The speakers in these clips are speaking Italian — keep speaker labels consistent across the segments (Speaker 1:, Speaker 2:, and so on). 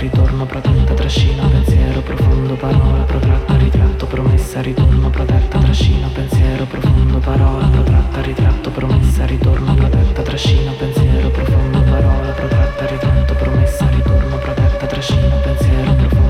Speaker 1: ritorno, protetta, trascina, pensiero profondo, parola protratta, ritratto, promessa, ritorno, protetta, trascina, pensiero profondo, parola protratta, ritratto, promessa, ritorno, protetta, trascina, pensiero profondo, parola protratta, ritratto, promessa, ritorno, protetta, trascina, pensiero profondo,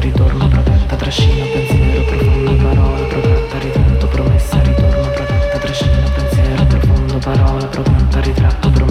Speaker 1: ritorno, protetta, trascina, pensiero profondo, parola protratta, ritratto, promessa, ritorno, protetta, trascina, pensiero profondo, parola protratta, ritratto, promessa,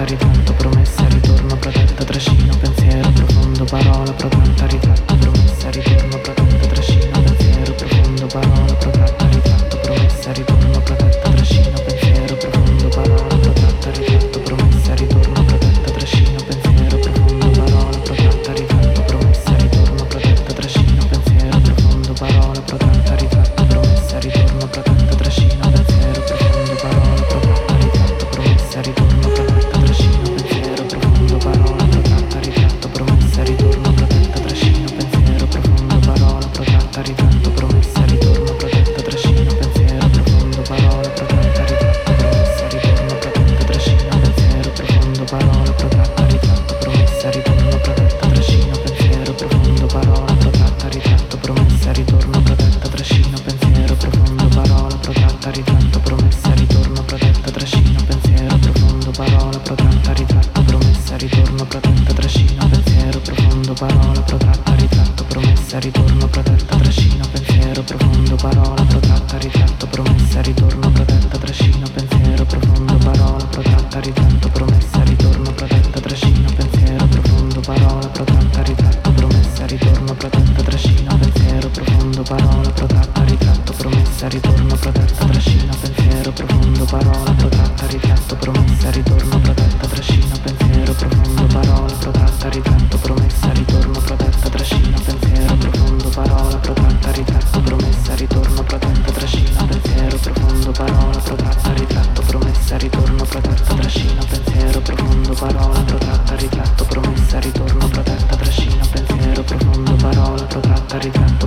Speaker 1: parola parola protratta,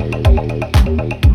Speaker 1: Bye.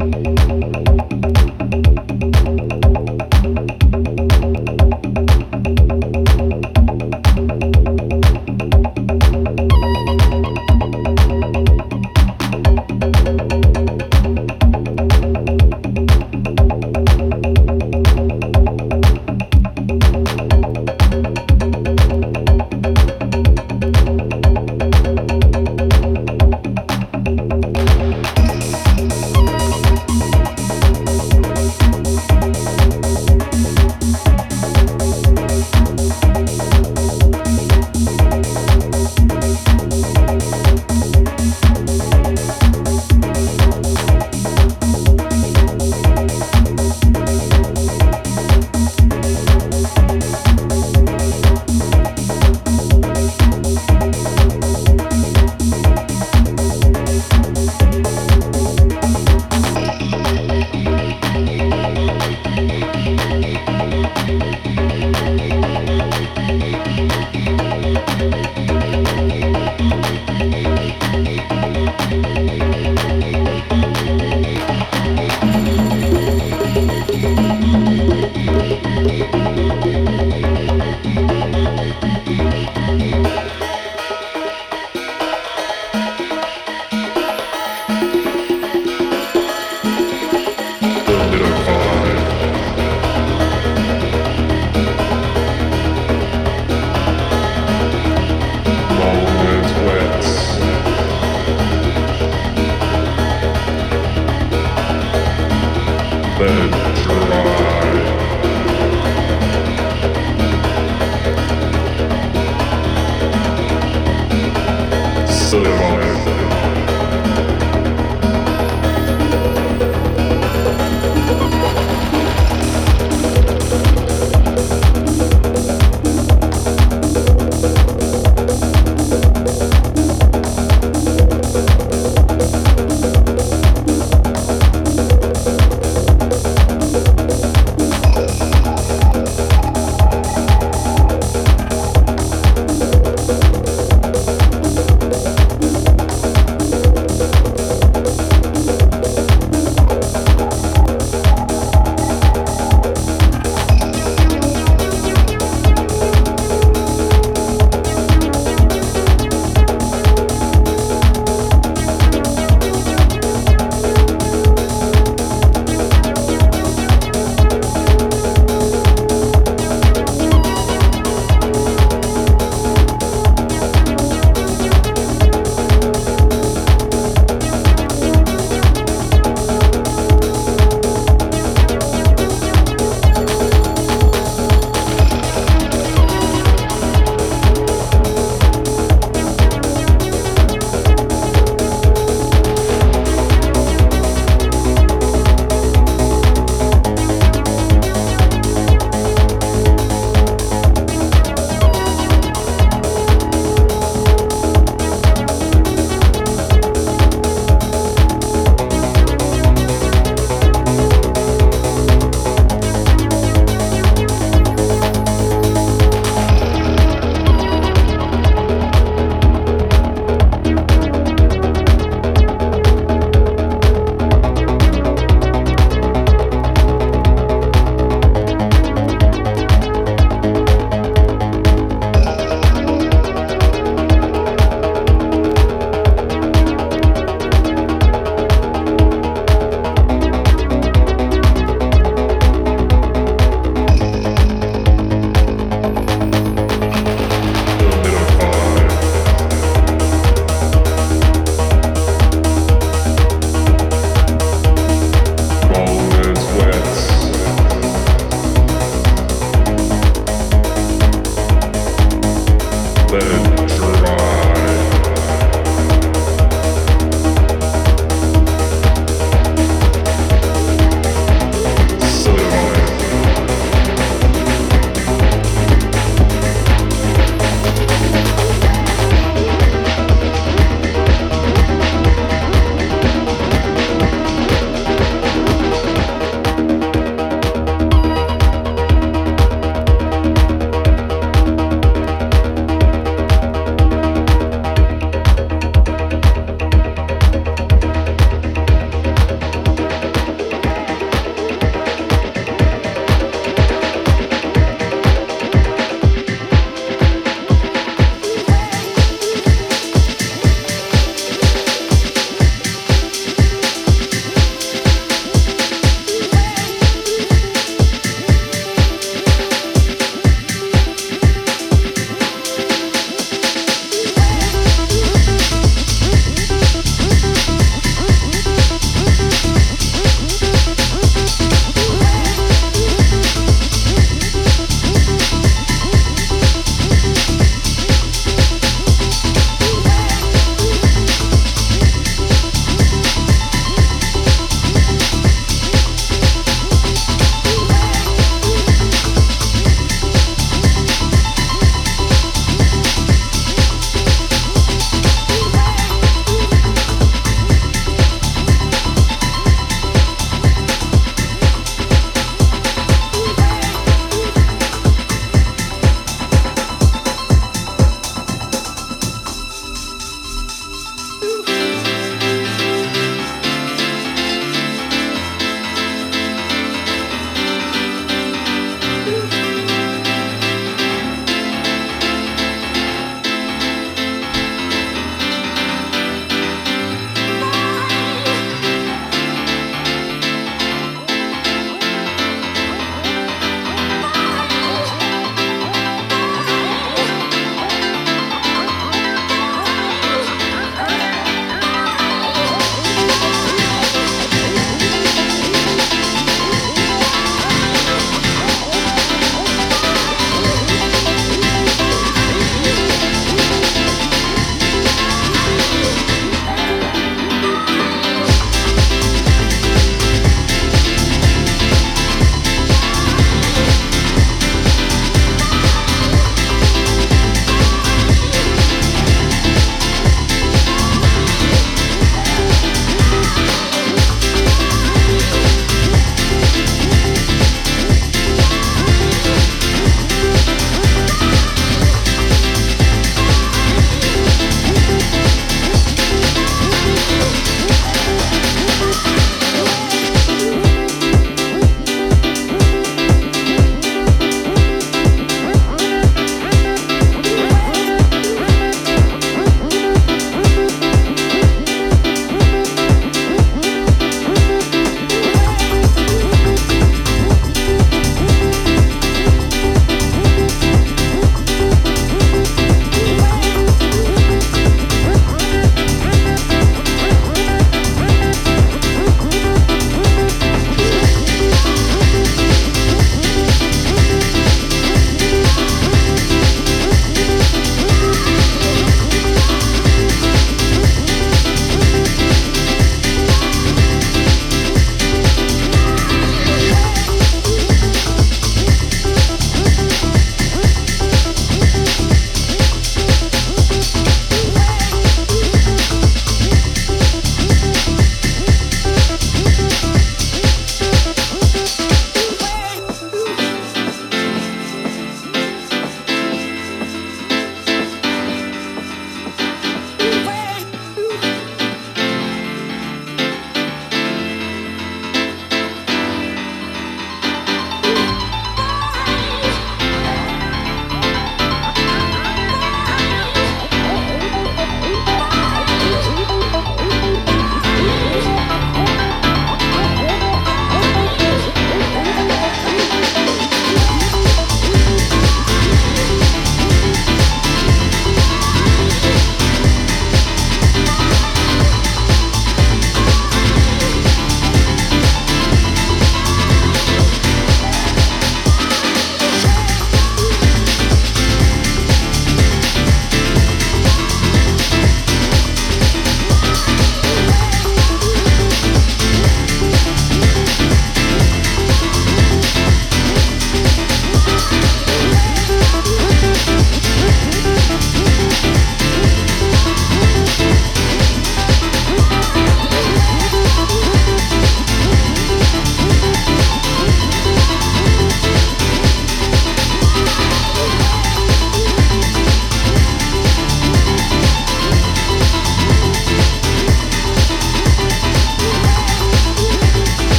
Speaker 1: absolute